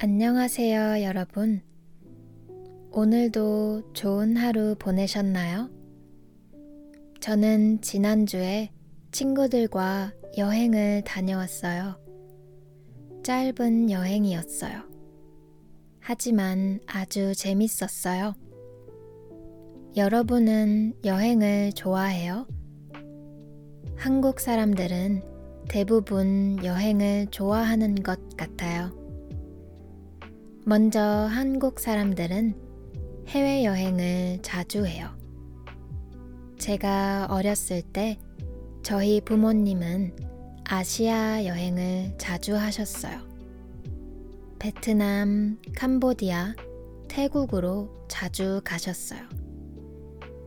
안녕하세요, 여러분. 오늘도 좋은 하루 보내셨나요? 저는 지난주에 친구들과 여행을 다녀왔어요. 짧은 여행이었어요. 하지만 아주 재밌었어요. 여러분은 여행을 좋아해요? 한국 사람들은 대부분 여행을 좋아하는 것 같아요. 먼저 한국 사람들은 해외여행을 자주 해요. 제가 어렸을 때 저희 부모님은 아시아 여행을 자주 하셨어요. 베트남, 캄보디아, 태국으로 자주 가셨어요.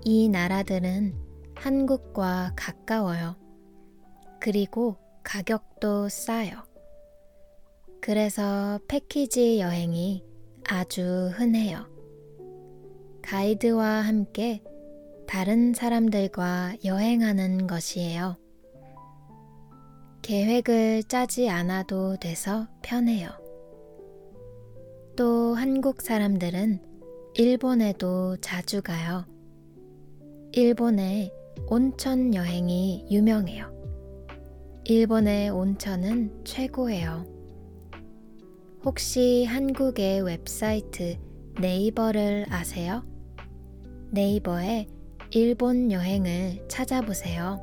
이 나라들은 한국과 가까워요. 그리고 가격도 싸요. 그래서 패키지 여행이 아주 흔해요. 가이드와 함께 다른 사람들과 여행하는 것이에요. 계획을 짜지 않아도 돼서 편해요. 또 한국 사람들은 일본에도 자주 가요. 일본에 온천 여행이 유명해요. 일본의 온천은 최고예요. 혹시 한국의 웹사이트 네이버를 아세요? 네이버에 일본 여행을 찾아보세요.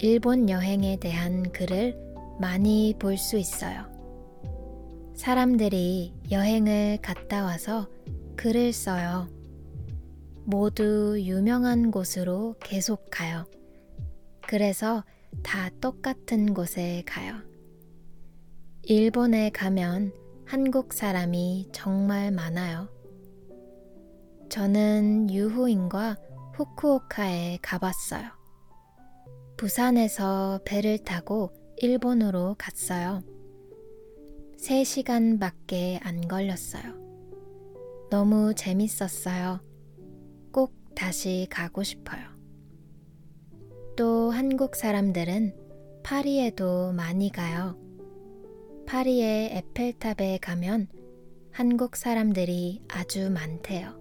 일본 여행에 대한 글을 많이 볼 수 있어요. 사람들이 여행을 갔다 와서 글을 써요. 모두 유명한 곳으로 계속 가요. 그래서 다 똑같은 곳에 가요. 일본에 가면 한국 사람이 정말 많아요. 저는 유후인과 후쿠오카에 가봤어요. 부산에서 배를 타고 일본으로 갔어요. 3시간 밖에 안 걸렸어요. 너무 재밌었어요. 꼭 다시 가고 싶어요. 또 한국 사람들은 파리에도 많이 가요. 파리의 에펠탑에 가면 한국 사람들이 아주 많대요.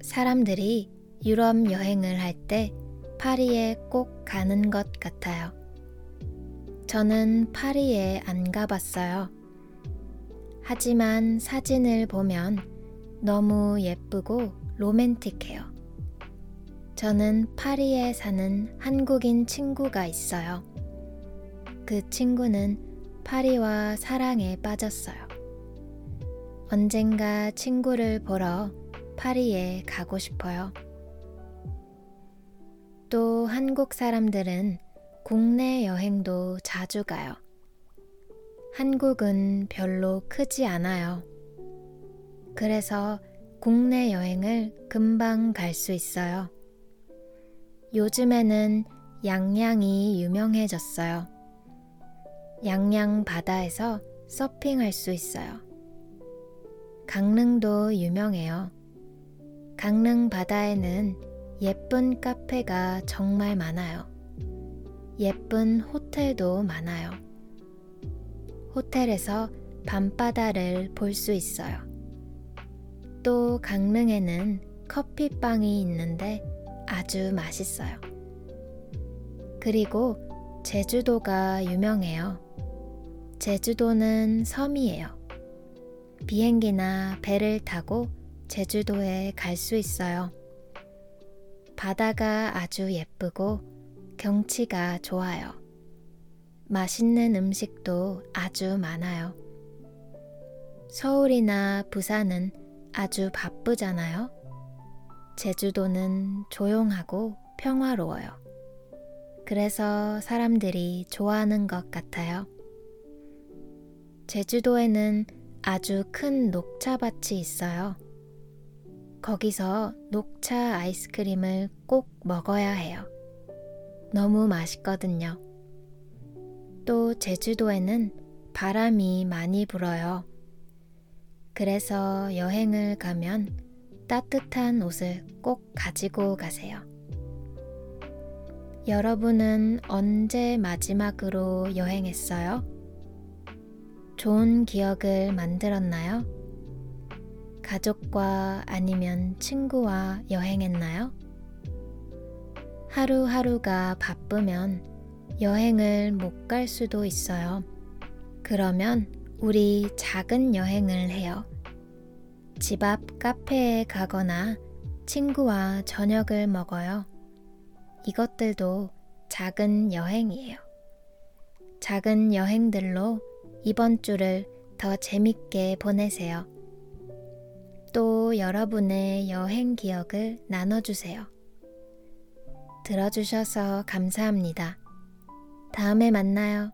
사람들이 유럽 여행을 할 때 파리에 꼭 가는 것 같아요. 저는 파리에 안 가봤어요. 하지만 사진을 보면 너무 예쁘고 로맨틱해요. 저는 파리에 사는 한국인 친구가 있어요. 그 친구는 파리와 사랑에 빠졌어요. 언젠가 친구를 보러 파리에 가고 싶어요. 또 한국 사람들은 국내 여행도 자주 가요. 한국은 별로 크지 않아요. 그래서 국내 여행을 금방 갈 수 있어요. 요즘에는 양양이 유명해졌어요. 양양 바다에서 서핑할 수 있어요. 강릉도 유명해요. 강릉 바다에는 예쁜 카페가 정말 많아요. 예쁜 호텔도 많아요. 호텔에서 밤바다를 볼 수 있어요. 또 강릉에는 커피빵이 있는데 아주 맛있어요. 그리고 제주도가 유명해요. 제주도는 섬이에요. 비행기나 배를 타고 제주도에 갈 수 있어요. 바다가 아주 예쁘고 경치가 좋아요. 맛있는 음식도 아주 많아요. 서울이나 부산은 아주 바쁘잖아요. 제주도는 조용하고 평화로워요. 그래서 사람들이 좋아하는 것 같아요. 제주도에는 아주 큰 녹차밭이 있어요. 거기서 녹차 아이스크림을 꼭 먹어야 해요. 너무 맛있거든요. 또 제주도에는 바람이 많이 불어요. 그래서 여행을 가면 따뜻한 옷을 꼭 가지고 가세요. 여러분은 언제 마지막으로 여행했어요? 좋은 기억을 만들었나요? 가족과 아니면 친구와 여행했나요? 하루하루가 바쁘면 여행을 못 갈 수도 있어요. 그러면 우리 작은 여행을 해요. 집 앞 카페에 가거나 친구와 저녁을 먹어요. 이것들도 작은 여행이에요. 작은 여행들로 이번 주를 더 재밌게 보내세요. 또 여러분의 여행 기억을 나눠주세요. 들어주셔서 감사합니다. 다음에 만나요.